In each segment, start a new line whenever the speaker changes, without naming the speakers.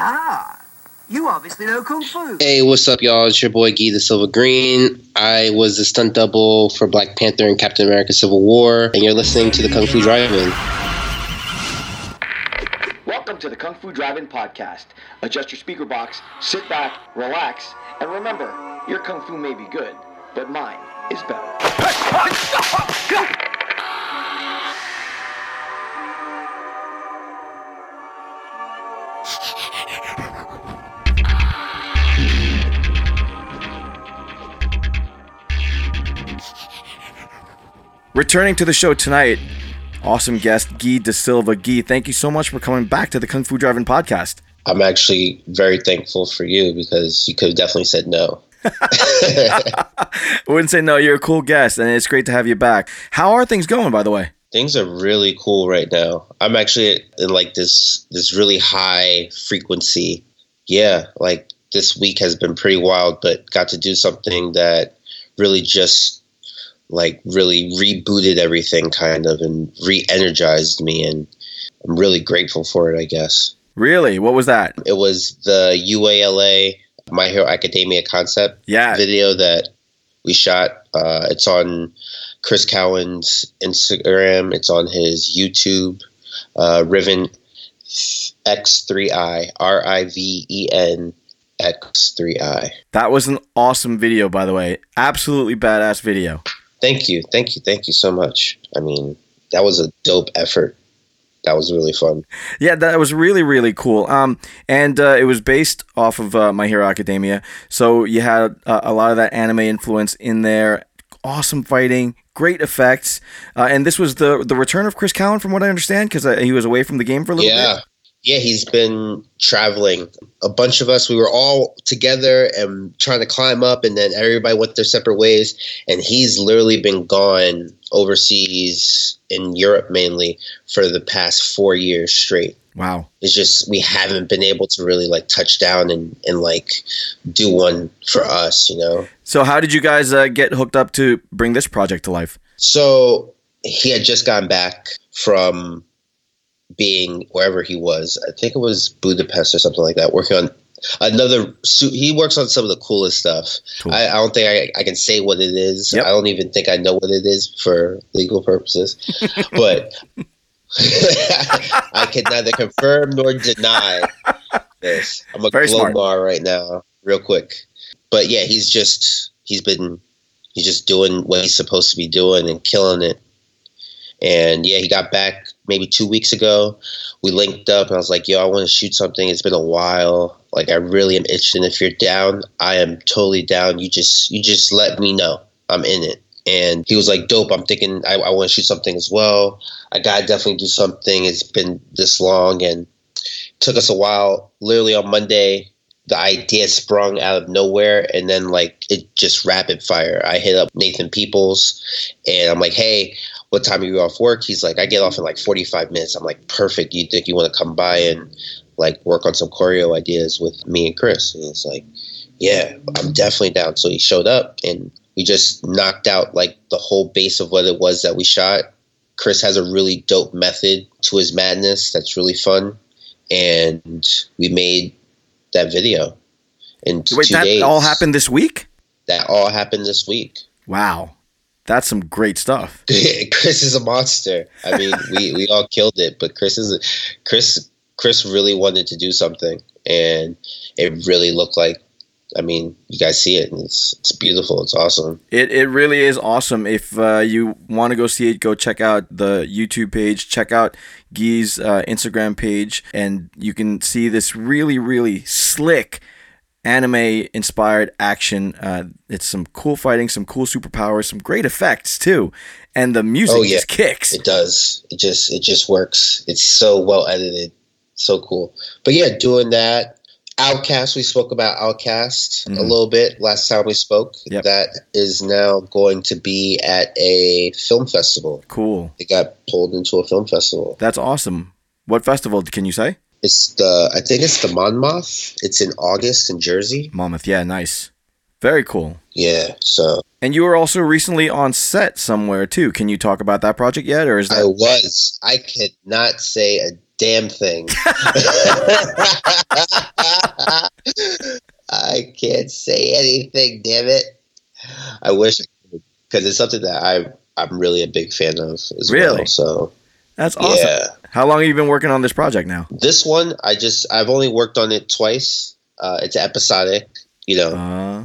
Ah, you obviously know Kung Fu.
Hey, what's up, y'all? It's your boy Guy Da Silva-Greene. I was the stunt double for Black Panther and Captain America Civil War, and you're listening to the Kung Fu Drive-In.
Welcome to the Kung Fu Drive-In podcast. Adjust your speaker box, sit back, relax, and remember, your kung fu may be good, but mine is better.
Returning to the show tonight, awesome guest Guy De Silva. Guy, thank you so much for coming back to the Kung Fu Drive-In podcast.
I'm actually very thankful for you because you could have definitely said no.
I wouldn't say no. You're a cool guest, and it's great to have you back. How are things going, by the way?
Things are really cool right now. I'm actually in like this this really high frequency. Yeah, like this week has been pretty wild, but got to do something that really just like really rebooted everything kind of and re-energized me and I'm really grateful for it, I guess.
Really? What was that?
It was the UALA My Hero Academia concept
Yeah.
video that we shot. Uh, it's on Chris Cowan's Instagram. It's on his YouTube. Uh, Riven X3I R I V E N X3I.
That was an awesome video, by the way. Absolutely badass video.
Thank you, thank you, thank you so much. I mean, that was a dope effort. That was really fun.
Yeah, that was really really cool. Um, and uh, it was based off of uh, My Hero Academia, so you had uh, a lot of that anime influence in there. Awesome fighting, great effects, uh, and this was the the return of Chris Cowan, from what I understand, because uh, he was away from the game for a little
yeah.
bit.
Yeah, he's been traveling. A bunch of us, we were all together and trying to climb up, and then everybody went their separate ways. And he's literally been gone overseas in Europe mainly for the past four years straight.
Wow.
It's just we haven't been able to really like touch down and, and like do one for us, you know?
So how did you guys uh, get hooked up to bring this project to life?
So he had just gotten back from being wherever he was. I think it was Budapest or something like that, working on another suit. He works on some of the coolest stuff.
Cool.
I, I don't think I, I can say what it is.
Yep.
I don't even think I know what it is for legal purposes. but I can neither confirm nor deny this. I'm a
Very
Glomar right now, real quick. But yeah, he's just he's been he's just doing what he's supposed to be doing and killing it. And yeah, he got back maybe two weeks ago. We linked up and I was like, yo, I want to shoot something. It's been a while. Like I really am itching. If you're down, I am totally down. You just you just let me know. I'm in it. And he was like, dope, I'm thinking I, I want to shoot something as well. I gotta definitely do something. It's been this long and took us a while. Literally on Monday, the idea sprung out of nowhere and then like it just rapid fire. I hit up Nathan Peoples and I'm like, hey, what time are you off work? He's like, I get off in like 45 minutes. I'm like, perfect. You think you want to come by and like work on some choreo ideas with me and Chris? And he's like, yeah, I'm definitely down. So he showed up and we just knocked out like the whole base of what it was that we shot. Chris has a really dope method to his madness that's really fun. And we made that video in t-
Wait, that
days.
all happened this week?
That all happened this week.
Wow. That's some great stuff.
Chris is a monster. I mean, we, we all killed it, but Chris is a, Chris Chris really wanted to do something, and it really looked like. I mean, you guys see it, and it's it's beautiful. It's awesome.
It, it really is awesome. If uh, you want to go see it, go check out the YouTube page, check out Gee's uh, Instagram page, and you can see this really, really slick anime inspired action. Uh, it's some cool fighting, some cool superpowers, some great effects too. And the music
Oh, yeah.
just kicks.
It does. It just it just works. It's so well edited. So cool. But yeah, doing that. Outcast, we spoke about Outcast a
Mhm.
little bit last time we spoke.
Yep.
That is now going to be at a film festival.
Cool.
It got pulled into a film festival.
That's awesome. What festival can you say?
It's the I think it's the Monmouth. It's in August in Jersey.
Monmouth. Yeah, nice. Very cool.
Yeah, so
And you were also recently on set somewhere too. Can you talk about that project yet, or is
I
that
was. I could not say a damn thing. I can't say anything, damn it. I wish because it's something that I I'm really a big fan of as
Really?
well. So
That's awesome.
yeah,
How long have you been working on this project now?
this one I just I've only worked on it twice. Uh, it's episodic, you know,
Uh,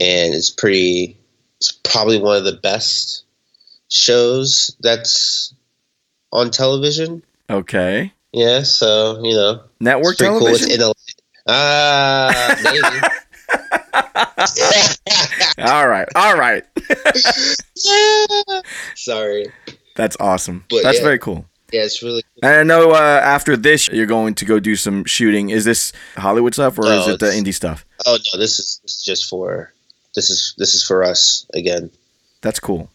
and it's pretty. It's probably one of the best shows that's on television.
okay.
Yeah, so you know,
Network
it's pretty cool. It's
television.
in a ah maybe.
all right. All right.
Sorry.
That's awesome.
But
That's
yeah.
very cool.
Yeah, it's really Cool.
And I know uh, after this, you're going to go do some shooting. Is this Hollywood stuff or
No,
is it the indie stuff?
Oh no, this is this is just for this is this is for us again.
That's cool.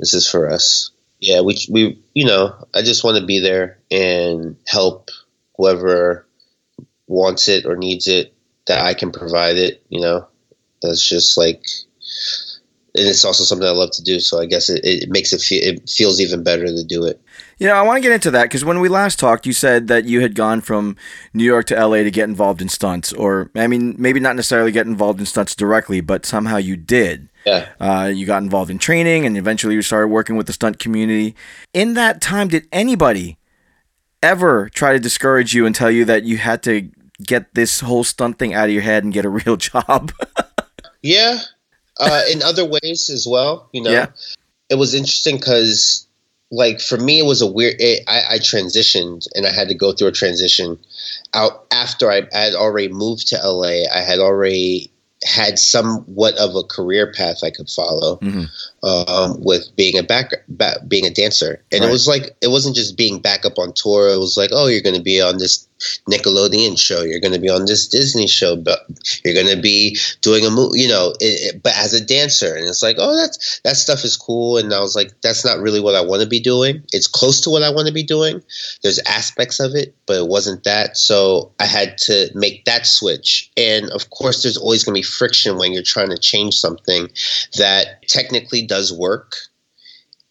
This is for us. Yeah, we we you know, I just want to be there and help whoever wants it or needs it that I can provide it, you know. That's just like and it's also something I love to do, so I guess it, it makes it feel it feels even better to do it.
Yeah, I want to get into that because when we last talked, you said that you had gone from New York to LA to get involved in stunts, or I mean, maybe not necessarily get involved in stunts directly, but somehow you did.
Yeah.
Uh, you got involved in training, and eventually you started working with the stunt community. In that time, did anybody ever try to discourage you and tell you that you had to get this whole stunt thing out of your head and get a real job?
Yeah, uh, in other ways as well. You know,
Yeah.
it was interesting because, like, for me, it was a weird. It, I, I transitioned, and I had to go through a transition. Out after I, I had already moved to LA, I had already had somewhat of a career path I could follow
Mhm.
Um, with being a back, ba- being a dancer, and
Right.
it was like it wasn't just being back up on tour. It was like, oh, you're going to be on this Nickelodeon show, you're going to be on this Disney show, but you're going to be doing a movie, you know, it, it- but as a dancer, and it's like, oh, that's that stuff is cool, and I was like, that's not really what I want to be doing. It's close to what I want to be doing. There's aspects of it, but it wasn't that. So I had to make that switch, and of course, there's always going to be friction when you're trying to change something that technically does work.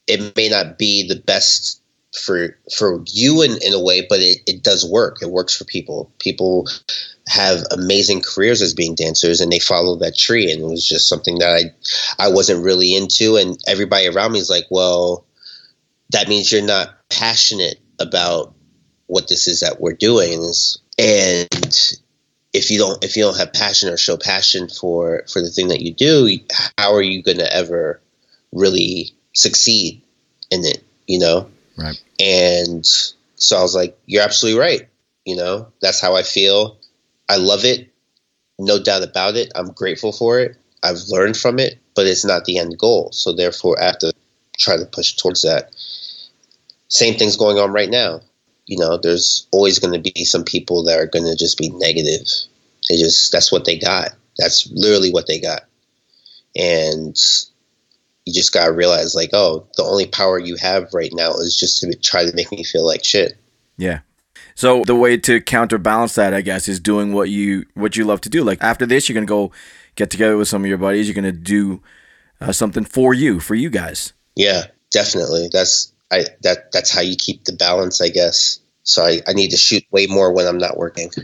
It may not be the best for for you in, in a way, but it, it does work. It works for people. People have amazing careers as being dancers and they follow that tree and it was just something that I I wasn't really into and everybody around me is like, Well, that means you're not passionate about what this is that we're doing and if you don't if you don't have passion or show passion for for the thing that you do, how are you gonna ever really succeed in it, you know?
Right.
And so I was like, You're absolutely right. You know, that's how I feel. I love it. No doubt about it. I'm grateful for it. I've learned from it, but it's not the end goal. So therefore I have to try to push towards that. Same thing's going on right now. You know, there's always gonna be some people that are gonna just be negative. They just that's what they got. That's literally what they got. And you just gotta realize like, oh, the only power you have right now is just to try to make me feel like shit.
Yeah. So the way to counterbalance that, I guess, is doing what you what you love to do. Like after this, you're gonna go get together with some of your buddies. You're gonna do uh, something for you, for you guys.
Yeah, definitely. That's I that that's how you keep the balance, I guess. So I, I need to shoot way more when I'm not working.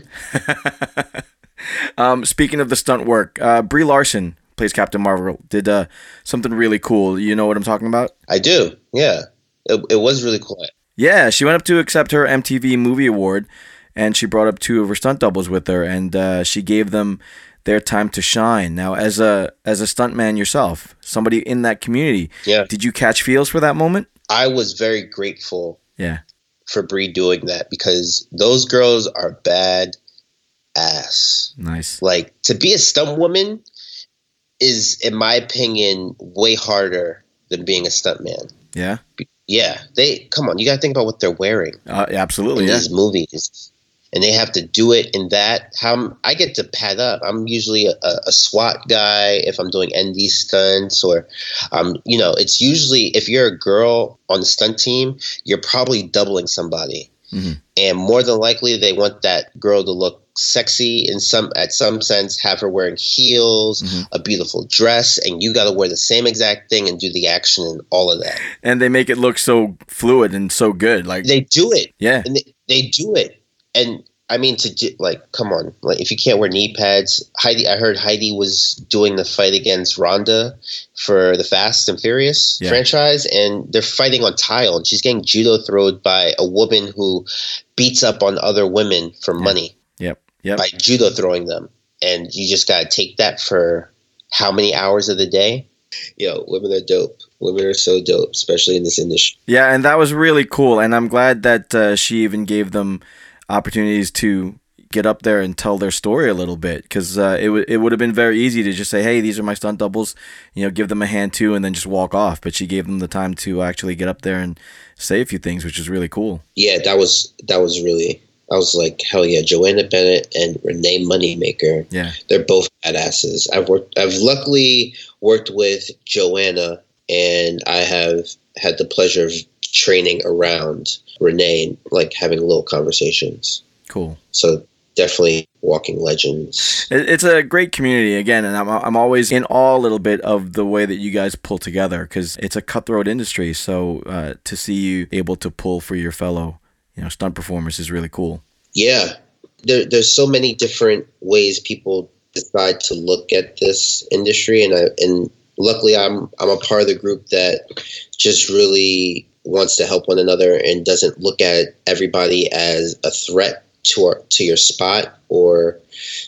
Um, speaking of the stunt work, uh, Brie Larson plays Captain Marvel. Did uh, something really cool. You know what I'm talking about?
I do. Yeah. It, it was really cool.
Yeah, she went up to accept her MTV Movie Award, and she brought up two of her stunt doubles with her, and uh, she gave them their time to shine. Now, as a as a stuntman yourself, somebody in that community,
Yeah.
did you catch feels for that moment?
I was very grateful
Yeah.
for Brie doing that because those girls are bad ass.
Nice.
Like to be a stunt woman is, in my opinion, way harder than being a stuntman.
Yeah.
Yeah, they come on. You got to think about what they're wearing.
Uh, absolutely.
in
Yeah.
these movies, and they have to do it in that. How I get to pad up. I'm usually a, a SWAT guy if I'm doing ND stunts, or um, you know, it's usually if you're a girl on the stunt team, you're probably doubling somebody,
Mhm.
and more than likely they want that girl to look sexy in some at some sense have her wearing heels
Mhm.
a beautiful dress and you got to wear the same exact thing and do the action and all of that
And they make it look so fluid and so good. Like,
they do it
yeah.
and they, they do it, and I mean to do, like, come on, like if you can't wear knee pads, Heidi. I heard Heidi was doing the fight against Ronda for the Fast and Furious
Yeah.
franchise, and they're fighting on tile, and she's getting judo thrown by a woman who beats up on other women for money
Yep. Yep.
by judo throwing them, and you just gotta take that for how many hours of the day? Yo, women are dope. Women are so dope, especially in this industry.
Yeah, and that was really cool, and I'm glad that uh, she even gave them opportunities to get up there and tell their story a little bit because uh, it would it would have been very easy to just say, "Hey, these are my stunt doubles," you know, give them a hand too, and then just walk off. But she gave them the time to actually get up there and say a few things, which is really cool.
yeah, that was that was really. I was like, hell yeah, Joanna Bennett and Renae Moneymaker.
Yeah.
They're both badasses. I've worked. I've luckily worked with Joanna, and I have had the pleasure of training around Renae, and like having little conversations.
Cool.
So definitely walking legends.
It's a great community again, and I'm I'm always in awe a little bit of the way that you guys pull together because it's a cutthroat industry. So uh, to see you able to pull for your fellow, you know, stunt performers is really cool.
Yeah, there, there's so many different ways people decide to look at this industry, and I and luckily I'm I'm a part of the group that just really wants to help one another and doesn't look at everybody as a threat to our, to your spot or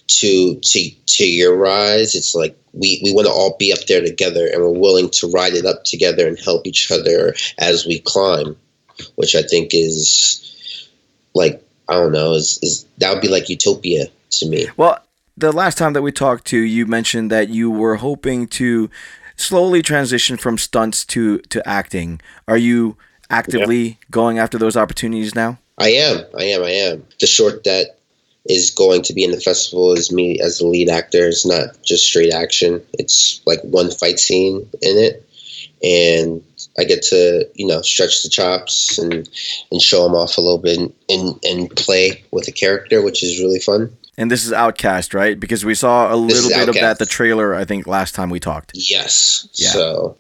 to to to your rise. It's like we we want to all be up there together, and we're willing to ride it up together and help each other as we climb, which I think is like I don't know, is, is that would be like utopia to me.
Well, the last time that we talked to you mentioned that you were hoping to slowly transition from stunts to to acting. Are you actively going after those opportunities now?
I am, I am, I am. The short that is going to be in the festival is me as the lead actor. It's not just straight action. It's like one fight scene in it, and I get to you know stretch the chops and and show them off a little bit and and, and play with a character, which is really fun.
And this is Outcast, right? Because we saw a
This
little bit of that the trailer I think last time we talked.
Yes.
Yeah.
So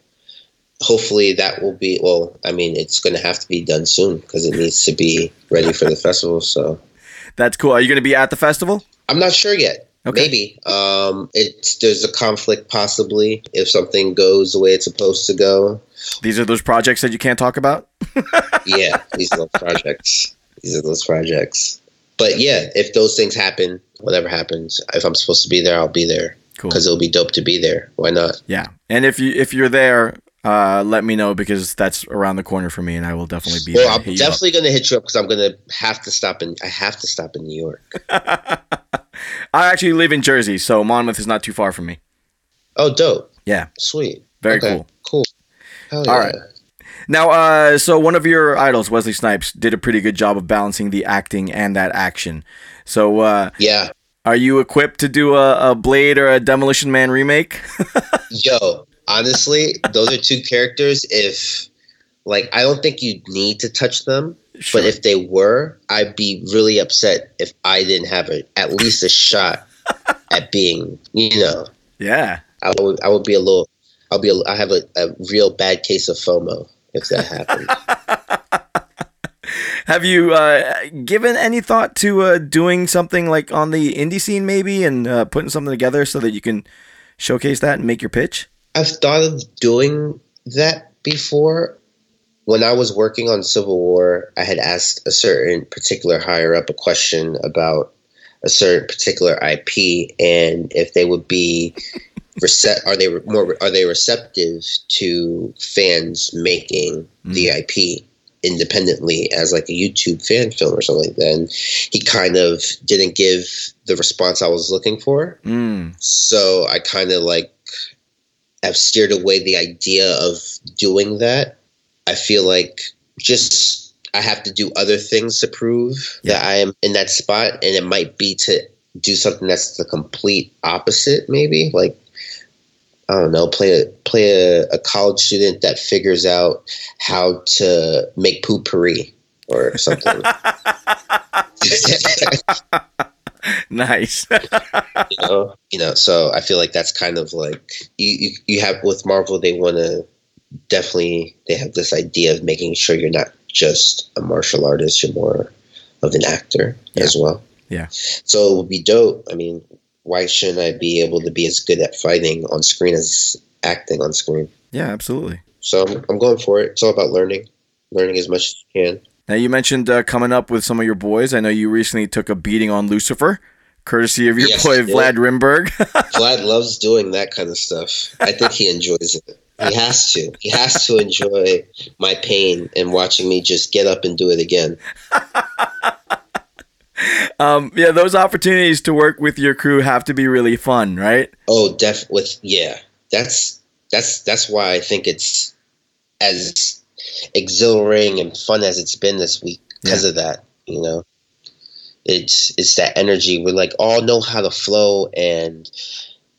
hopefully that will be well. I mean, it's going to have to be done soon because it needs to be ready for the festival. So
That's cool. Are you going to be at the festival?
I'm not sure yet.
Okay.
Maybe. Um, it's there's a conflict possibly if something goes the way it's supposed to go.
These are those projects that you can't talk about?
Yeah, these are those projects. These are those projects. But yeah, if those things happen, whatever happens, if I'm supposed to be there, I'll be there
Cool.
because it'll be dope to be there. Why not?
Yeah. And if you if you're there, uh, let me know because that's around the corner for me and I will definitely be
Well,
there.
I'm
to
definitely gonna hit you up because I'm gonna have to stop in. I have to stop in New York.
I actually live in Jersey, so Monmouth is not too far from me.
Oh, dope.
Yeah.
Sweet.
Very
Okay,
cool.
Cool. Hell
All
yeah.
right. Now, uh, so one of your idols, Wesley Snipes, did a pretty good job of balancing the acting and that action. So, uh,
Yeah.
are you equipped to do a, a Blade or a Demolition Man remake?
Yo, honestly, those are two characters. If like, I don't think you need to touch them.
Sure.
But if they were, I'd be really upset if I didn't have a, at least a shot at being, you know,
yeah.
I would, I would be a little, I'll be, a, I have a, a real bad case of FOMO if that happened.
Have you uh, given any thought to uh, doing something like on the indie scene, maybe, and uh, putting something together so that you can showcase that and make your pitch?
I've thought of doing that before. When I was working on Civil War, I had asked a certain particular higher up a question about a certain particular IP and if they would be rece- are they more are they receptive to fans making the IP independently as like a YouTube fan film or something like that. And he kind of didn't give the response I was looking for.
Mm.
So I kind of like have steered away the idea of doing that. I feel like just I have to do other things to prove that I am in that spot, and it might be to do something that's the complete opposite. Maybe like I don't know, play a play a, a college student that figures out how to make poopery or something.
Nice.
you know you know so i feel like that's kind of like you you, you have with marvel they want to definitely they have this idea of making sure you're not just a martial artist you're more of an actor as well.
Yeah.
So it would be dope. I mean, why shouldn't I be able to be as good at fighting on screen as acting on screen?
Yeah, absolutely.
So I'm, I'm going for it. It's all about learning, learning as much as you can.
Now you mentioned uh, coming up with some of your boys. I know you recently took a beating on Lucifer, courtesy of your
Yes,
boy Vlad Rimburg.
Vlad loves doing that kind of stuff. I think he enjoys it. He has to. He has to enjoy my pain and watching me just get up and do it again.
um, yeah, those opportunities to work with your crew have to be really fun, right?
Oh, def with yeah. That's that's that's why I think it's as exhilarating and fun as it's been this week because of that. You know, it's it's that energy. We like all know how to flow and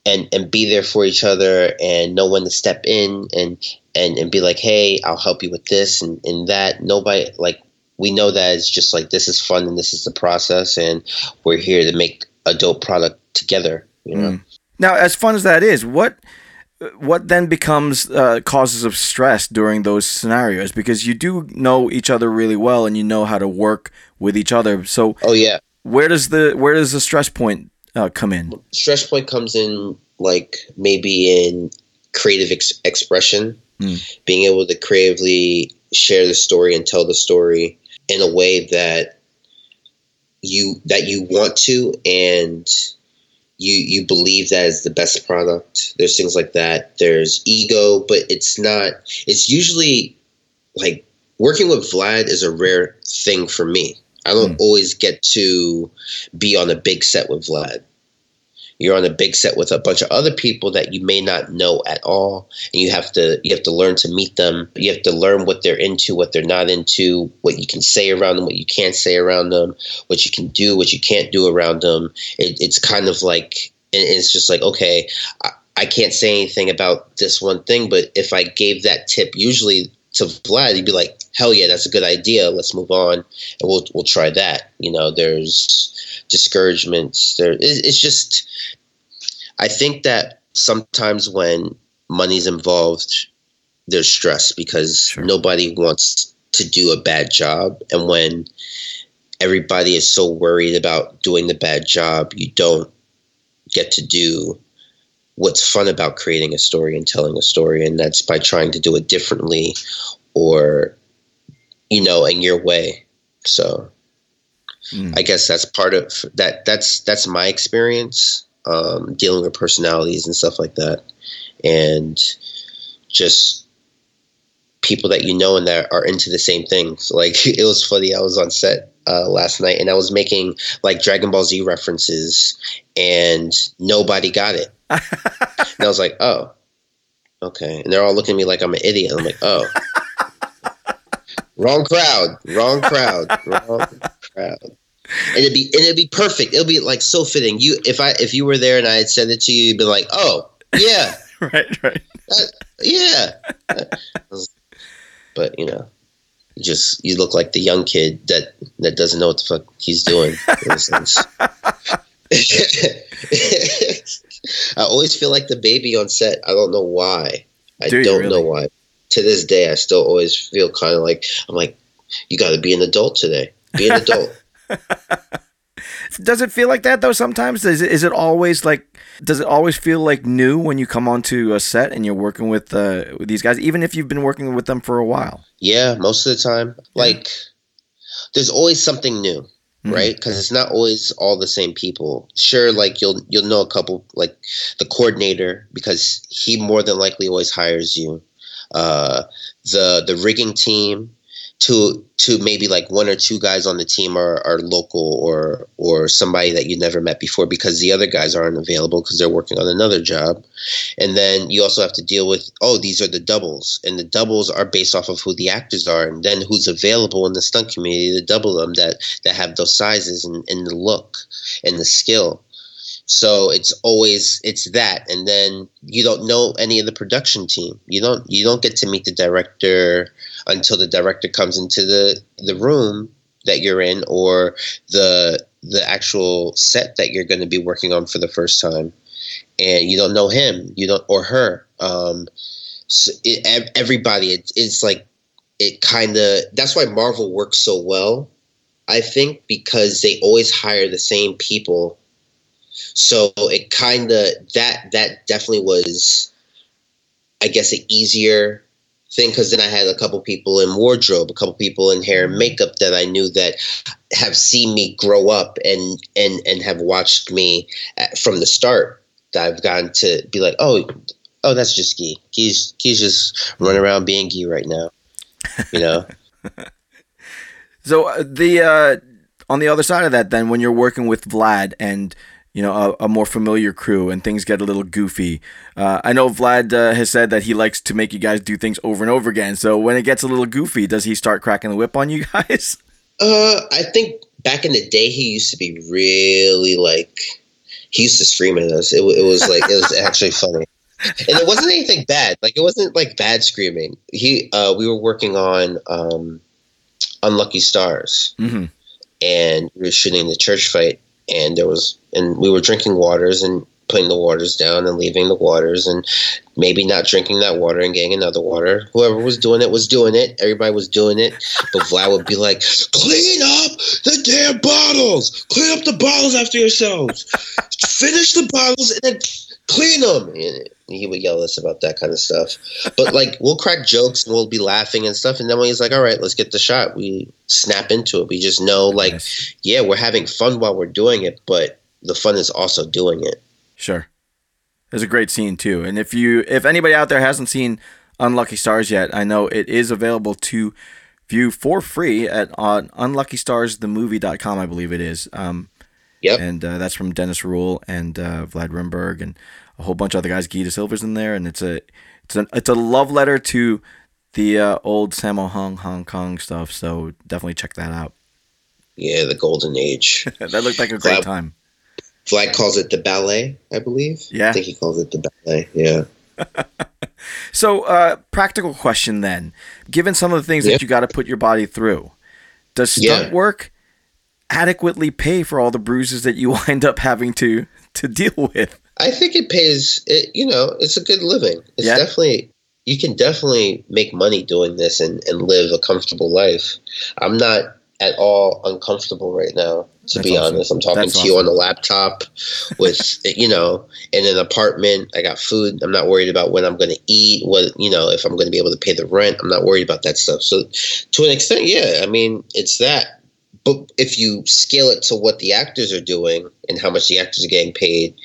and and be there for each other and know when to step in and and and be like, hey, I'll help you with this and and that. Nobody like we know that it's just like this is fun and this is the process and we're here to make a dope product together. You know.
Now, as fun as that is, what what then becomes uh, causes of stress during those scenarios? Because you do know each other really well, and you know how to work with each other. So,
Oh yeah.
where does the where does the stress point uh, come in?
stress point comes in like maybe in creative ex- expression
Hmm.
being able to creatively share the story and tell the story in a way that you that you want to and you you believe that is the best product. There's things like that. There's ego but it's not it's usually like working with vlad is a rare thing for me. I don't
Hmm.
always get to be on a big set with vlad you're on a big set with a bunch of other people that you may not know at all and you have to you have to learn to meet them. You have to learn what they're into what they're not into what you can say around them what you can't say around them what you can do what you can't do around them. It, it's kind of like it's just like okay I, I can't say anything about this one thing but if i gave that tip usually to vlad he'd be like hell yeah that's a good idea. Let's move on. And we'll we'll try that. You know there's discouragements. There it's just I think that sometimes when money's involved, there's stress because
Sure.
nobody wants to do a bad job. And when everybody is so worried about doing the bad job, you don't get to do what's fun about creating a story and telling a story. And that's by trying to do it differently or, you know, in your way. So
Mm.
I guess that's part of that. That's that's my experience um, dealing with personalities and stuff like that, and just people that you know and that are into the same things. Like it was funny. I was on set uh, last night and I was making like Dragon Ball Z references, and nobody got it. and I was like, oh, okay. And they're all looking at me like I'm an idiot. I'm like, oh. Wrong crowd, wrong crowd, wrong crowd. And it'd be and it'd be perfect. It'll be like so fitting. You if I if you were there and I had sent it to you, you'd be like, oh yeah,
right, right.
that- yeah. but you know, you just you look like the young kid that that doesn't know what the fuck he's doing. in a sense. I always feel like the baby on set. I don't know why. I
Do
don't
really?
know why. To this day, I still always feel kind of like I'm like, you got to be an adult today. Be an adult.
Does it feel like that though? Sometimes is it, is it always like? Does it always feel like new when you come onto a set and you're working with uh, with these guys, even if you've been working with them for a while?
Yeah, most of the time. Like, there's always something new,
Mhm.
right? Because it's not always all the same people. Sure, like you'll you'll know a couple, like the coordinator, because he more than likely always hires you. Uh, the the rigging team, to to maybe like one or two guys on the team are, are local or or somebody that you never met before because the other guys aren't available because they're working on another job. And then you also have to deal with, oh, these are the doubles. And the doubles are based off of who the actors are and then who's available in the stunt community to double them that, that have those sizes and, and the look and the skill. So it's always it's that. And then you don't know any of the production team. You don't you don't get to meet the director until the director comes into the, the room that you're in or the the actual set that you're going to be working on for the first time and you don't know him, you don't or her. Um, so it, everybody, it, it's like it kind of. That's why Marvel works so well I think because they always hire the same people. So it kind of that that definitely was I guess an easier thing because then I had a couple people in wardrobe, a couple people in hair and makeup that I knew that have seen me grow up and and and have watched me at, from the start. That I've gotten to be like, oh, oh, that's just Guy. He's he's just running around being Guy right now, you know.
so uh, the uh, on the other side of that, then when you're working with Vlad and you know a, a, more familiar crew and things get a little goofy. Uh, I know Vlad uh, has said that he likes to make you guys do things over and over again. So when it gets a little goofy, does he start cracking the whip on you guys?
Uh, I think back in the day he used to be really like he used to scream at us. It, it was like it was actually funny. And it wasn't anything bad. Like it wasn't like bad screaming. He uh, we were working on um, Unlucky Stars. Mm-hmm. And we were shooting the church fight and there was and we were drinking waters and putting the waters down and leaving the waters and maybe not drinking that water and getting another water. Whoever was doing it was doing it. Everybody was doing it. But Vlad would be like, clean up the damn bottles. Clean up the bottles after yourselves. Finish the bottles and then clean them. And he would yell at us about that kind of stuff. But like, we'll crack jokes and we'll be laughing and stuff. And then when he's like, all right, let's get the shot, we snap into it. We just know, like, nice. yeah, we're having fun while we're doing it, but the fun is also doing it.
Sure. It's a great scene too. And if you if anybody out there hasn't seen Unlucky Stars yet, I know it is available to view for free at on unluckystarsthemovie.com, I believe it is. Um
Yep.
And uh, that's from Dennis Ruel and uh, Vlad Rimburg and a whole bunch of other guys. Guy Silver's in there, and it's a it's a it's a love letter to the uh, old Sammo Hung Hong Kong stuff. So definitely check that out.
Yeah, the golden age.
that looked like a great Vlad, time.
Vlad calls it the ballet, I believe.
Yeah.
I think he calls it the ballet. Yeah.
so, uh, practical question then. Given some of the things that you got to put your body through, does stunt yeah. work adequately pay for all the bruises that you wind up having to to deal with?
I think it pays. It, you know, it's a good living. It's yeah. definitely you can definitely make money doing this and, and live a comfortable life. I'm not at all uncomfortable right now. To That's be awesome. honest, I'm talking That's to awesome. you on the laptop with you know in an apartment. I got food. I'm not worried about when I'm going to eat. What you know, if I'm going to be able to pay the rent. I'm not worried about that stuff. So to an extent, yeah. I mean, it's that. But if you scale it to what the actors are doing and how much the actors are getting paid,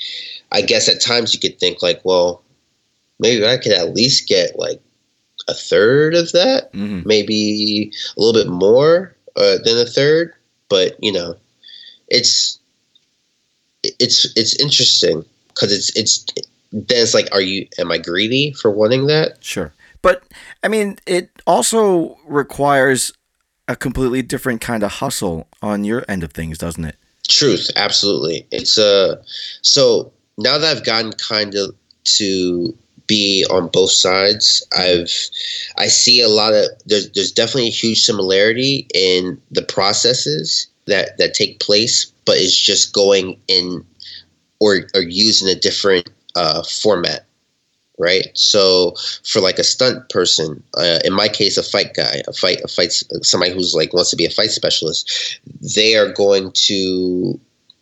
I guess at times you could think like, well, maybe I could at least get like a third of that, mm-hmm. maybe a little bit more uh, than a third. But you know, it's it's it's interesting because it's it's then it's like, are you? Am I greedy for wanting that?
Sure, but I mean, it also requires a completely different kind of hustle on your end of things, doesn't it?
Truth, absolutely. It's uh so now that I've gotten kind of to be on both sides, I've I see a lot of there's there's definitely a huge similarity in the processes that that take place, but it's just going in or or using a different uh, format right? So for like a stunt person, uh, in my case, a fight guy, a fight, a fight, somebody who's like wants to be a fight specialist, they are going to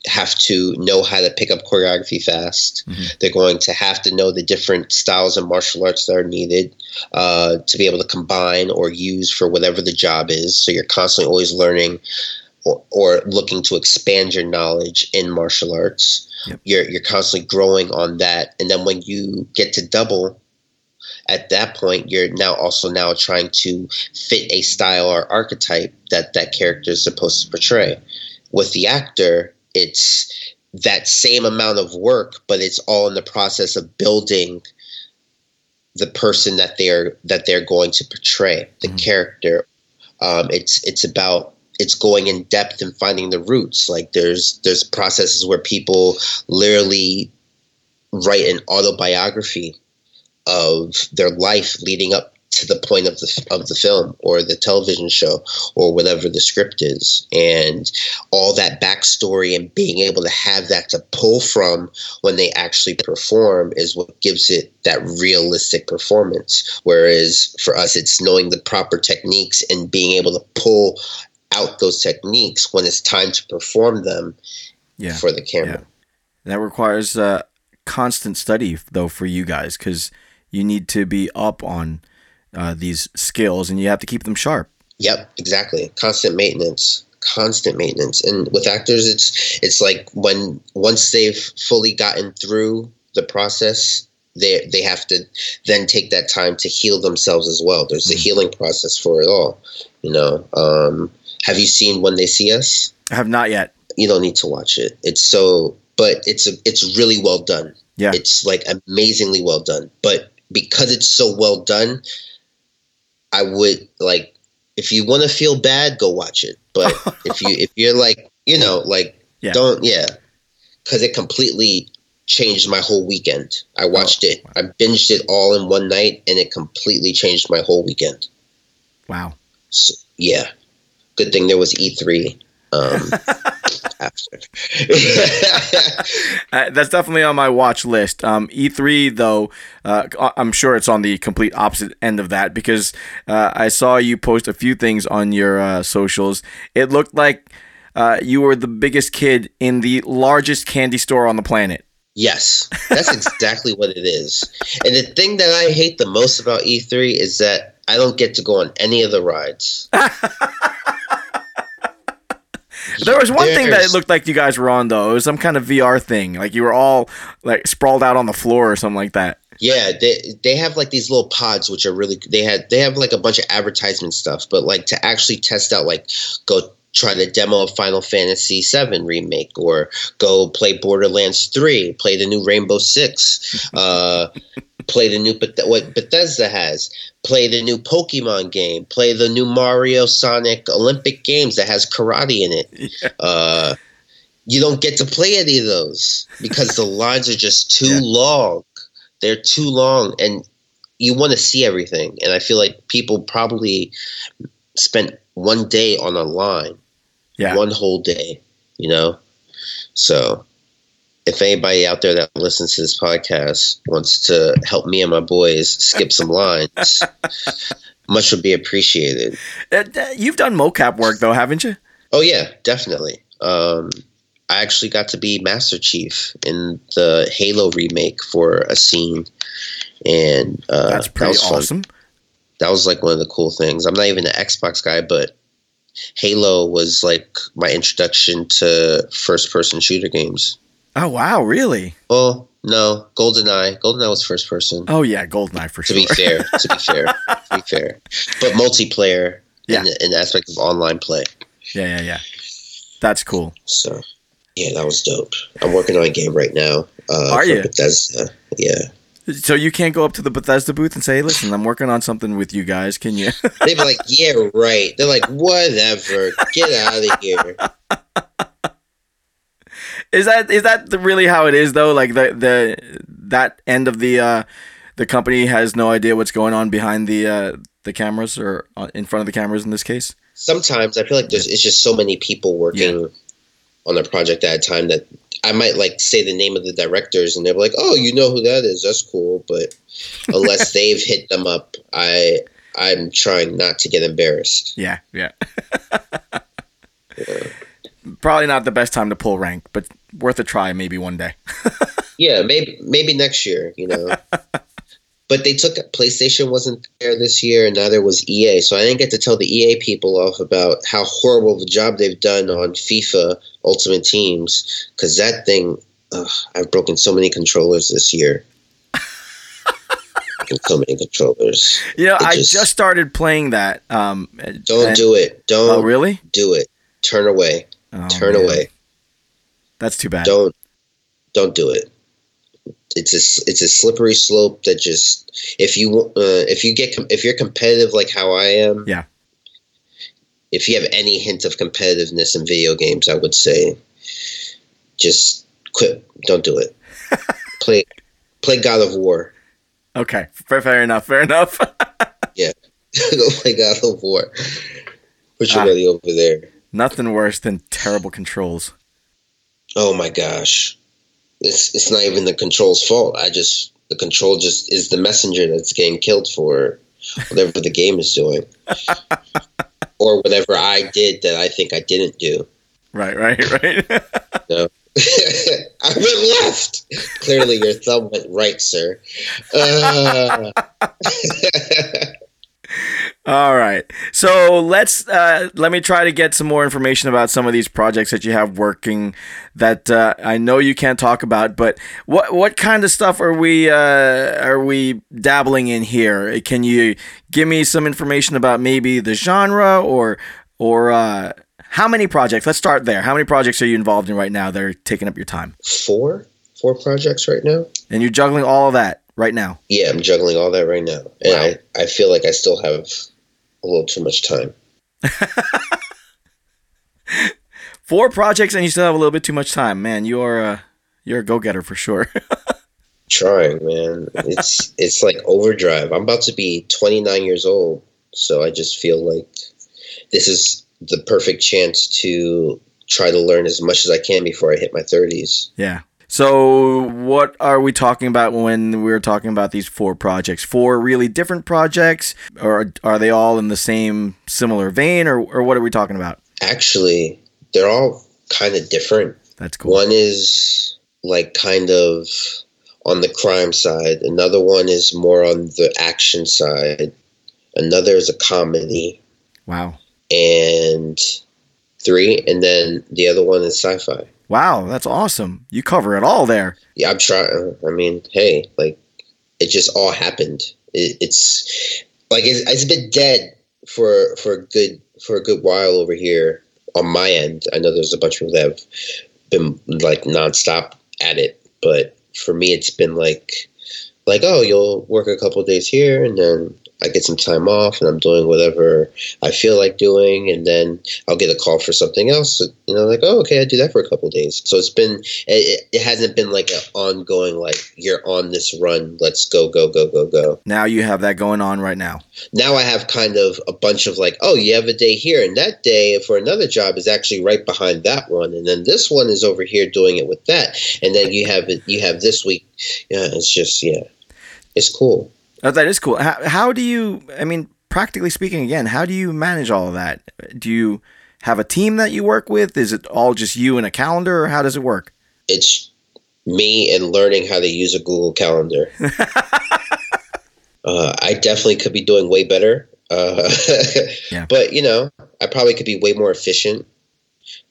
have to know how to pick up choreography fast. Mm-hmm. They're going to have to know the different styles of martial arts that are needed uh, to be able to combine or use for whatever the job is. So you're constantly always learning or, or looking to expand your knowledge in martial arts. Yep. You're you're constantly growing on that, and then when you get to double, at that point you're now also now trying to fit a style or archetype that that character is supposed to portray. With the actor, it's that same amount of work, but it's all in the process of building the person that they're that they're going to portray, the mm-hmm. character. Um, it's it's about it's going in depth and finding the roots. Like there's there's processes where people literally write an autobiography of their life leading up to the point of the of the film or the television show or whatever the script is, and all that backstory and being able to have that to pull from when they actually perform is what gives it that realistic performance. Whereas for us, it's knowing the proper techniques and being able to pull out those techniques when it's time to perform them
Yeah.
for the camera.
That requires uh, constant study, though, for you guys, because you need to be up on uh, these skills and you have to keep them sharp.
Yep, exactly. Constant maintenance. Constant maintenance. And with actors it's it's like when once they've fully gotten through the process, they they have to then take that time to heal themselves as well. There's the
Mhm.
healing process for it all. You know. Um have you seen when they see us?
I have not yet.
You don't need to watch it. It's so but it's a, it's really well done.
Yeah.
It's like amazingly well done. But because it's so well done, I would like if you want to feel bad, go watch it. But if you if you're like you know like
Yeah.
don't yeah, because it completely changed my whole weekend. I watched it. I binged it all in one night, and it completely changed my whole weekend.
Wow.
So, yeah, good thing there was E3 um.
Uh, that's definitely on my watch list. Um, E3, though, uh, I'm sure it's on the complete opposite end of that because uh, I saw you post a few things on your uh, socials. It looked like uh, you were the biggest kid in the largest candy store on the planet.
Yes, that's exactly what it is. And the thing that I hate the most about E3 is that I don't get to go on any of the rides.
There was one thing that it looked like you guys were on, though. It was some kind of VR thing. Like you were all like sprawled out on the floor or something like that.
Yeah, they they have like these little pods which are really they had they have like a bunch of advertisement stuff, but like to actually test out like go try the demo of Final Fantasy VII remake or go play Borderlands 3, play the new Rainbow 6, uh play the new Beth- what Bethesda has, play the new Pokemon game, play the new Mario Sonic Olympic Games that has karate in it. Uh you don't get to play any of those because the lines are just too
Yeah.
long. They're too long and you want to see everything. And I feel like people probably spent one day on a line,
Yeah.
one whole day, you know? So if anybody out there that listens to this podcast wants to help me and my boys skip some lines, much would be appreciated.
Uh, You've done mocap work, though, haven't you?
Oh yeah, definitely. Um, I actually got to be Master Chief in the Halo remake for a scene, and uh,
That's
that
pretty
was fun. That was like one of the cool things. I'm not even an Xbox guy, but Halo was like my introduction to first-person shooter games.
Oh wow, really?
Well, no, GoldenEye. GoldenEye was first person.
Oh yeah, Goldeneye for
to
sure.
To be fair, to be fair, to be fair, but multiplayer
Yeah.
in, the, in the aspect of online play.
yeah, yeah, yeah. That's cool.
So, yeah, that was dope. I'm working on a game right now. Uh,
Are you?
Bethesda. Yeah.
So you can't go up to the Bethesda booth and say, hey, "Listen, I'm working on something with you guys. Can you?"
They'd be like, yeah, right. They're like, whatever. Get out of here.
is that is that really how it is though? Like the the that end of the uh, the company has no idea what's going on behind the uh, the cameras or uh, in front of the cameras in this case.
Sometimes I feel like there's it's just so many people working on a project at a time that I might like say the name of the directors and they're like, oh, you know who that is. That's cool. But unless they've hit them up, I I'm trying not to get embarrassed.
Yeah, yeah. Probably not the best time to pull rank, but worth a try maybe one day.
Yeah, maybe maybe next year, you know. but they took PlayStation wasn't there this year, and neither was EA. So I didn't get to tell the EA people off about how horrible of a job they've done on FIFA Ultimate Teams because that thing, ugh, I've broken so many controllers this year. So many controllers.
You know,
It
I
just-
just started playing that. Um,
Don't
and-
do it. Don't
Oh, really?
do it. Turn away.
Oh,
Turn
man.
away.
That's too bad.
Don't don't do it. It's a it's a slippery slope that just if you uh, if you get com- if you're competitive like how I am,
Yeah.
If you have any hint of competitiveness in video games, I would say just quit. Don't do it. play play God of War.
Okay, fair, fair enough. Fair enough.
Yeah, go play God of War. Put your
Ah.
money over there.
Nothing worse than terrible controls.
Oh my gosh. It's it's not even the control's fault. I just the control just is the messenger that's getting killed for whatever the game is doing. or whatever I did that I think I didn't do.
Right, right, right.
No. I went left. Clearly, your thumb went right, sir. Uh,
All right. So let's uh, let me try to get some more information about some of these projects that you have working that uh, I know you can't talk about. But what what kind of stuff are we uh, are we dabbling in here? Can you give me some information about maybe the genre or or uh, how many projects? Let's start there. How many projects are you involved in right now that are taking up your time?
four, four projects right now.
And you're juggling all of that right now.
Yeah, I'm juggling all that right now, and
Wow.
I, I feel like I still have a little too much time.
Four projects, and you still have a little bit too much time. Man, you're a you're a go getter for sure.
Trying, man. It's it's like overdrive. I'm about to be 29 years old, so I just feel like this is the perfect chance to try to learn as much as I can before I hit my 30s.
Yeah. So, what are we talking about when we're talking about these four projects? Four really different projects, or are they all in the same similar vein, or, or what are we talking about?
Actually, they're all kind of different.
That's cool.
One is like kind of on the crime side. Another one is more on the action side. Another is a comedy.
Wow.
And three, and then the other one is sci-fi.
Wow, that's awesome. You cover it all there.
Yeah, I'm trying. I mean, hey, like it just all happened. It, it's like it's, it's been dead for for a good for a good while over here on my end. I know there's a bunch of people that have been like nonstop at it, but for me, it's been like like oh, you'll work a couple days here, and then I get some time off, and I'm doing whatever I feel like doing, and then I'll get a call for something else. You know, like oh, okay, I do that for a couple of days. So it's been it, it hasn't been like an ongoing like you're on this run. Let's go, go, go, go, go.
Now you have that going on right now.
Now I have kind of a bunch of like, oh, you have a day here, and that day for another job is actually right behind that one, and then this one is over here doing it with that, and then you have it. You have this week. Yeah, it's just yeah, it's cool.
Oh, that is cool. How, how do you, I mean, practically speaking, again, how do you manage all of that? Do you have a team that you work with? Is it all just you and a calendar, or how does it work?
It's me and learning how to use a Google Calendar. uh, I definitely could be doing way better. Uh,
Yeah.
But, you know, I probably could be way more efficient.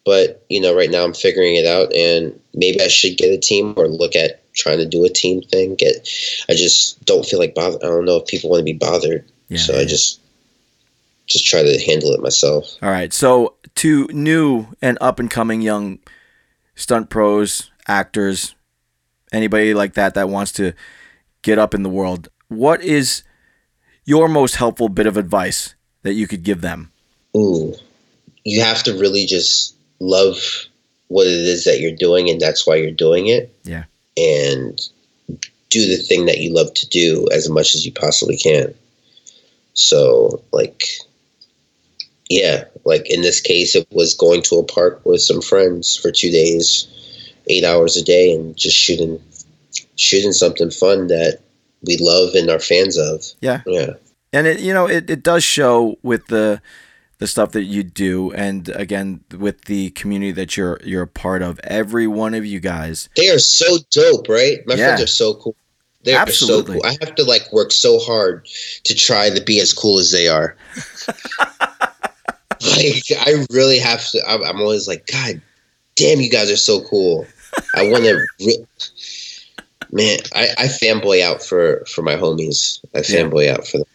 But, you know, right now I'm figuring it out and maybe I should get a team or look at trying to do a team thing. Get I just don't feel like bother I don't know if people want to be bothered.
Yeah,
so
yeah,
I just just try to handle it myself.
All right. So, to new and up and coming young stunt pros, actors, anybody like that that wants to get up in the world, what is your most helpful bit of advice that you could give them?
Ooh. You have to really just love what it is that you're doing and that's why you're doing it.
Yeah.
And do the thing that you love to do as much as you possibly can. So, like, yeah, like in this case, it was going to a park with some friends for two days, eight hours a day, and just shooting, shooting something fun that we love and are fans of.
Yeah.
Yeah.
and it you know it, it does show with the the stuff that you do and again with the community that you're you're a part of every one of you guys
They are so dope, right? My
Yeah.
friends are so cool. They're
Absolutely.
so cool. I have to like work so hard to try to be as cool as they are. like I really have to. I'm, I'm always like, God damn, you guys are so cool. I want to. Re- Man, I, I fanboy out for for my homies. I
Yeah.
fanboy out for them.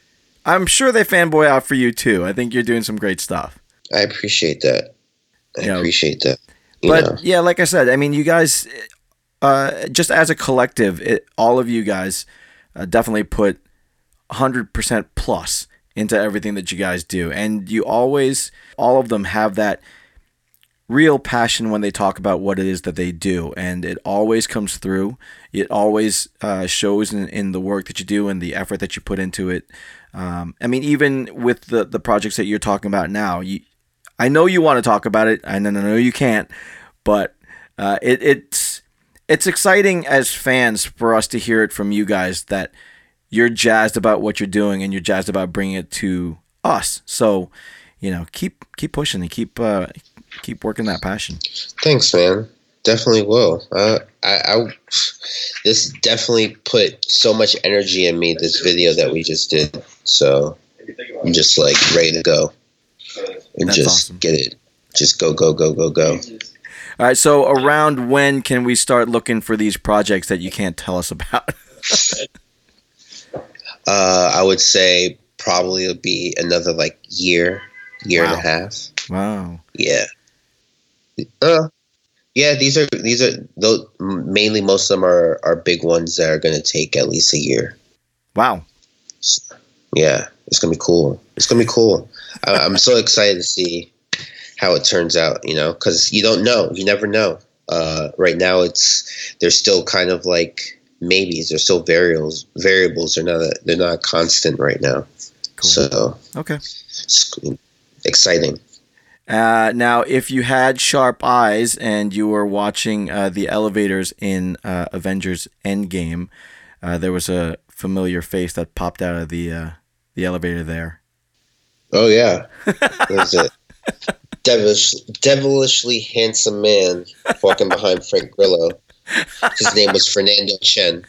I'm sure they fanboy out for you too i think you're doing some great stuff
I appreciate that. I
Yeah.
appreciate that. You
but
know.
yeah like i said i mean you guys uh, just as a collective it, all of you guys uh, definitely put 100% plus into everything that you guys do and you always all of them have that real passion when they talk about what it is that they do and it always comes through it always uh, shows in, in the work that you do and the effort that you put into it um, i mean even with the, the projects that you're talking about now you i know you want to talk about it and i know you can't but uh, it, it's it's exciting as fans for us to hear it from you guys that you're jazzed about what you're doing and you're jazzed about bringing it to us so you know, keep keep pushing and keep uh, keep working that passion.
Thanks, man. Definitely will. Uh, I, I, this definitely put so much energy in me. This video that we just did. So I'm just like ready to go and
That's
just
awesome.
get it. Just go, go, go, go, go.
All right. So around when can we start looking for these projects that you can't tell us about?
Uh, I would say probably it'll be another like year, year
Wow.
and a half.
wow.
Yeah. Uh, yeah, these are these are those mainly most of them are are big ones that are going to take at least a year.
Wow.
Yeah, it's gonna be cool. It's gonna be cool. I, I'm so excited to see how it turns out. You know, because you don't know. You never know. Uh, right now, it's they're still kind of like maybes. They're still variables. Variables. They're not. They're not constant right now.
Cool.
So
Okay.
it's exciting.
Uh, now, if you had sharp eyes and you were watching uh, the elevators in uh, Avengers Endgame, uh, there was a familiar face that popped out of the uh, the elevator there.
Oh yeah, there's a devilish, devilishly handsome man walking behind Frank Grillo. His name was Fernando Chien.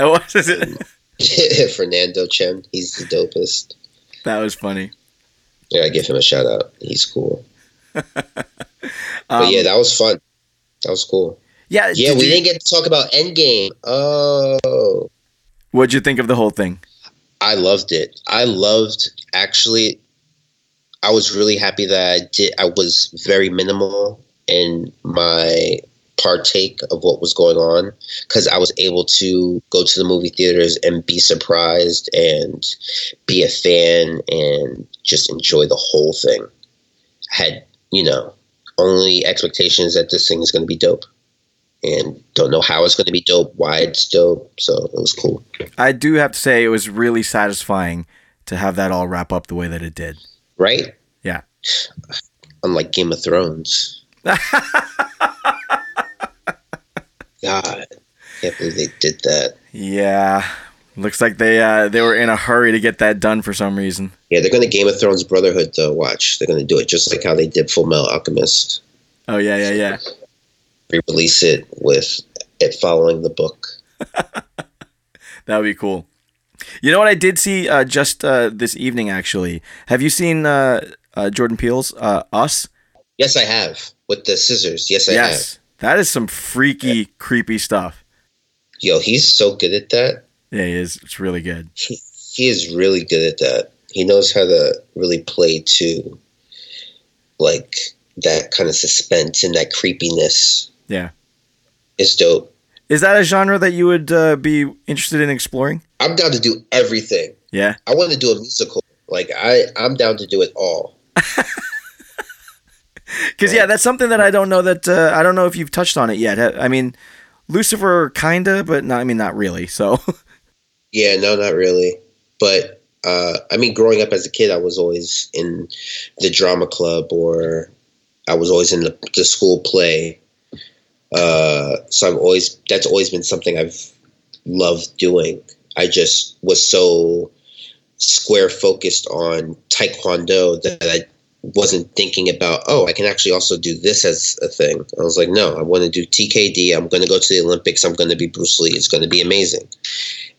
Oh, what is it?
Fernando Chien. He's the dopest.
that was funny.
Yeah, I give him a shout out. He's cool. But
Um,
yeah, that was fun. That was cool.
yeah.
Yeah,
did
we
you-
didn't get to talk about Endgame. Oh,
What'd you think of the whole thing?
I loved it. I loved actually. I was really happy that I did. I was very minimal in my partake of what was going on because I was able to go to the movie theaters and be surprised and be a fan and just enjoy the whole thing. I had you know only expectations that this thing is going to be dope and don't know how it's going to be dope, why it's dope. So it was cool.
I do have to say it was really satisfying to have that all wrap up the way that it did.
right?
Yeah.
Unlike Game of Thrones. God, I can't believe they did that.
Yeah. Looks like they uh, they were in a hurry to get that done for some reason.
Yeah, they're going to Game of Thrones Brotherhood to watch. They're going to do it just like how they did Full Metal Alchemist.
Oh yeah, yeah, yeah.
Re-release it with it following the book.
That would be cool. You know what I did see uh, just uh, this evening actually. Have you seen uh, uh, Jordan Peele's uh, Us?
Yes, I have with the scissors. Yes, I
yes. That is some freaky, creepy stuff.
Yo, he's so good at that.
Yeah, he is. It's really good.
He, he is really good at that. He knows how to really play to like that kind of suspense and that creepiness.
Yeah.
It's dope.
Is that a genre that you would uh, be interested in exploring?
I'm down to do everything.
Yeah.
I want to do a musical. Like I, I'm down to do it all.
Because yeah, that's something that I don't know that uh, I don't know if you've touched on it yet. I mean, Lucifer kinda, but not. I mean, not really. So
Yeah, no, not really. But uh, I mean, growing up as a kid, I was always in the drama club, or I was always in the, the school play. Uh, so I've always that's always been something I've loved doing. I just was so square focused on taekwondo that I wasn't thinking about oh I can actually also do this as a thing. I was like no I want to do TKD. I'm going to go to the Olympics. I'm going to be Bruce Lee. It's going to be amazing.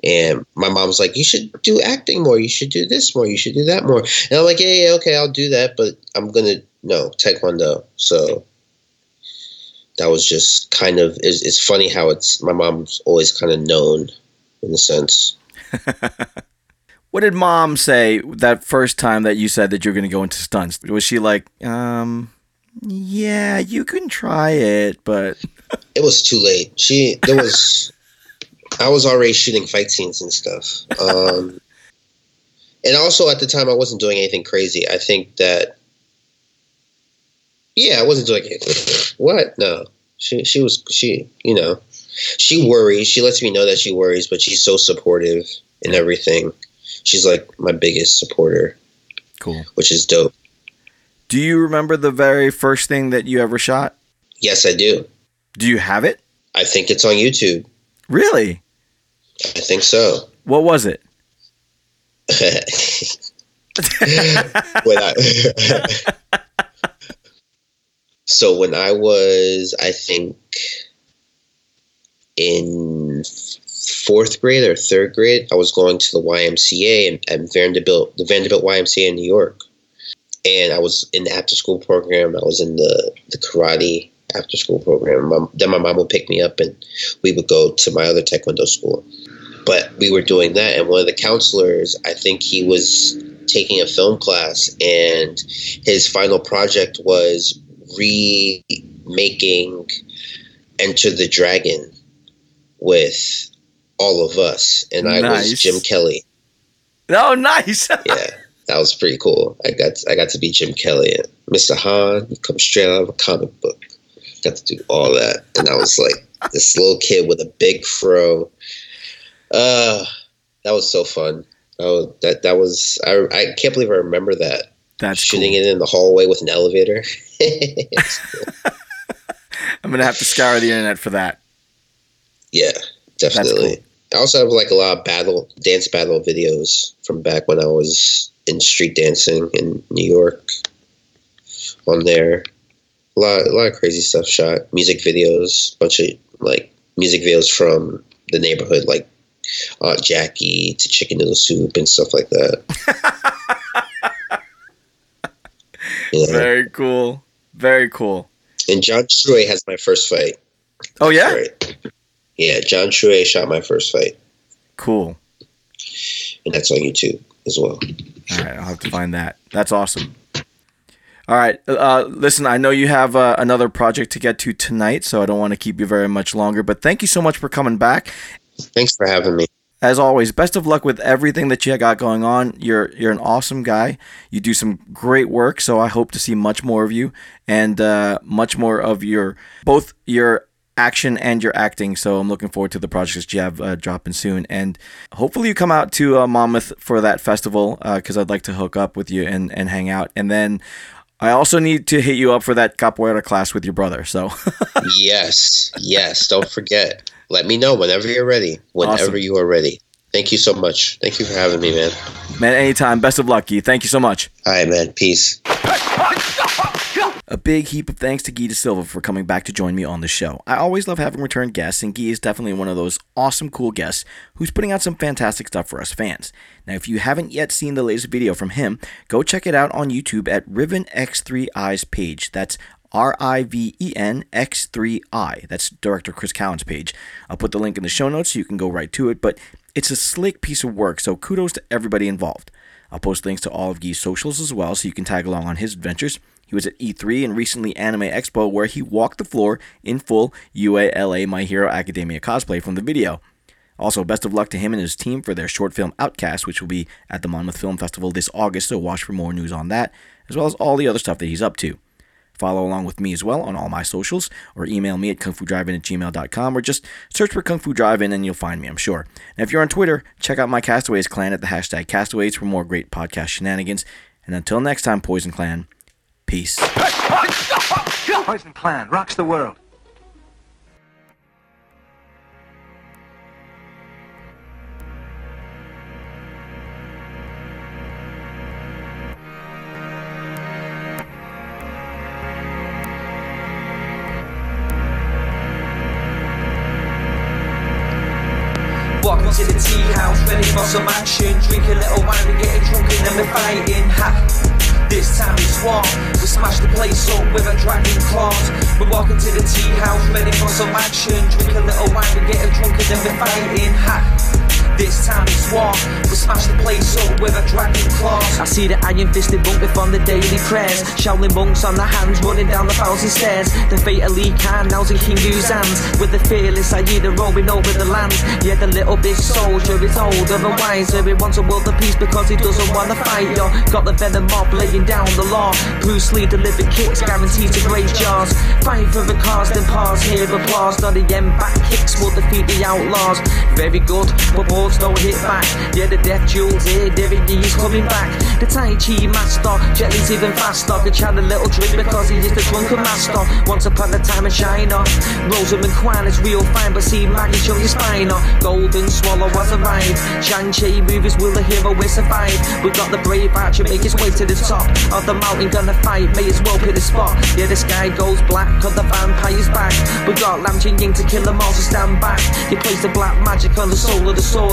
And my mom's like, you should do acting more. You should do this more. You should do that more. And I'm like, yeah, yeah, okay, I'll do that. But I'm going to, no, Taekwondo. So that was just kind of, it's, it's funny how it's, my mom's always kind of known in a sense.
What did mom say that first time that you said that you're going to go into stunts? Was she like, um, yeah, you can try it, but
It was too late. She, there was, I was already shooting fight scenes and stuff. Um, and also at the time, I wasn't doing anything crazy. I think that, yeah, I wasn't doing it. What? No. She, she was, she, you know, she worries. She lets me know that she worries, but she's so supportive in everything. She's like my biggest supporter,
cool.
which is dope.
Do you remember the very first thing that you ever shot?
Yes, I do.
Do you have it?
I think it's on YouTube.
Really?
I think so.
What was it?
when I, so when I was, I think, in fourth grade or third grade, I was going to the YMCA and Vanderbilt, the Vanderbilt YMCA in New York, and I was in the after school program. I was in the the karate after school program. My, then my mom would pick me up, and we would go to my other taekwondo school. But we were doing that, and one of the counselors, I think he was taking a film class, and his final project was remaking Enter the Dragon with all of us, and I
Nice.
was Jim Kelly.
Oh, nice.
Yeah, that was pretty cool. I got I got to be Jim Kelly and Mr. Han. You come straight out of a comic book. Got to do all that, and I was like this little kid with a big fro. Uh, that was so fun. Oh, that that was I I can't believe I remember that
That's
shooting
cool.
it in the hallway with an elevator.
I'm gonna have to scour the internet for that.
yeah, definitely. I also have like a lot of battle dance battle videos from back when I was in street dancing in New York. On there, a lot, a lot of crazy stuff shot. Music videos, bunch of like music videos from the neighborhood, like Aunt Jackie to Chicken Noodle Soup and stuff like that. Know?
Very cool. Very cool.
And John Truey has my first fight.
Oh yeah.
Right. Yeah, John Truey shot my first fight,
Cool.
and that's on YouTube as well.
All right, I'll have to find that. That's awesome. All right, uh, listen. I know you have uh, another project to get to tonight, so I don't want to keep you very much longer. But thank you so much for coming back.
Thanks for having me.
As always, best of luck with everything that you got going on. You're you're an awesome guy. You do some great work, so I hope to see much more of you and uh, much more of your both your action and your acting. So I'm looking forward to the projects you have uh, dropping soon, and hopefully you come out to uh, Monmouth for that festival because I'd like to hook up with you and and hang out. And then I also need to hit you up for that capoeira class with your brother. So
yes, yes. Don't forget. Let me know whenever you're ready. Whenever
Awesome.
you are ready. Thank you so much. Thank you for having me, man.
man, anytime. Best of luck, Guy. Thank you so much.
All right, man. Peace.
A big heap of thanks to Guy Da Silva for coming back to join me on the show. I always love having returned guests, and Guy is definitely one of those awesome, cool guests who's putting out some fantastic stuff for us fans. Now, if you haven't yet seen the latest video from him, go check it out on YouTube at Riven X3I's page. That's R I V E N X 3I. That's director Chris Cowan's page. I'll put the link in the show notes so you can go right to it, but it's a slick piece of work, so kudos to everybody involved. I'll post links to all of Guy's socials as well so you can tag along on his adventures. He was at E3 and recently Anime Expo where he walked the floor in full UALA My Hero Academia cosplay from the video. Also, best of luck to him and his team for their short film Outcast, which will be at the Monmouth Film Festival this August, so watch for more news on that, as well as all the other stuff that he's up to. Follow along with me as well on all my socials, or email me at kungfudrivein at gmail.com, or just search for Kung Fu Drive-In and you'll find me, I'm sure. And if you're on Twitter, check out my Castaways clan at the hashtag Castaways for more great podcast shenanigans. And until next time, Poison Clan, peace.
Poison Clan rocks the world.
Walking to the tea house, ready for some action. Drink a little wine, we getting drunk and then we're fighting. Ha! This time it's war. We smash the place up with a dragon claws. We're walking to the tea house, ready for some action. Drink a little wine, we getting drunk and then we're fighting. Ha! This time it's war. We smash the place up with a dragon claws. I see the iron fisted monk from the daily prayers. Shaolin monks on the hands running down the thousand stairs. The fatally Khan now's in King Yu's hands. With the fearless Aida rolling over the land. Yeah, the little big soldier is old, otherwise. He wants a world of peace because he doesn't want to fight. Yo, got the venom mob laying down the law. Bruce Lee delivered kicks, guaranteed to break jaws. Fight for the cause, then pause, hear applause. Not the end back kicks will defeat the outlaws. Very good, but swords don't hit back. Yeah, the death jewels here, Derek Lee's coming back. The Tai Chi master, Jet Li's even faster. Could chant a little drink because he is the drunken master. Once upon a time in China, Rosamund Kwan is real fine, but see Maggie Cheung is finer. Golden Swallow has arrived. Shang-Chi movies, will the hero will survive? We got the brave archer make his way to the top of the mountain, gonna fight, may as well pick the spot. Yeah, the sky goes black, cause the vampire's back. We got Lam Ching Ying to kill them all, so stand back. He plays the black magic on the soul of the sword,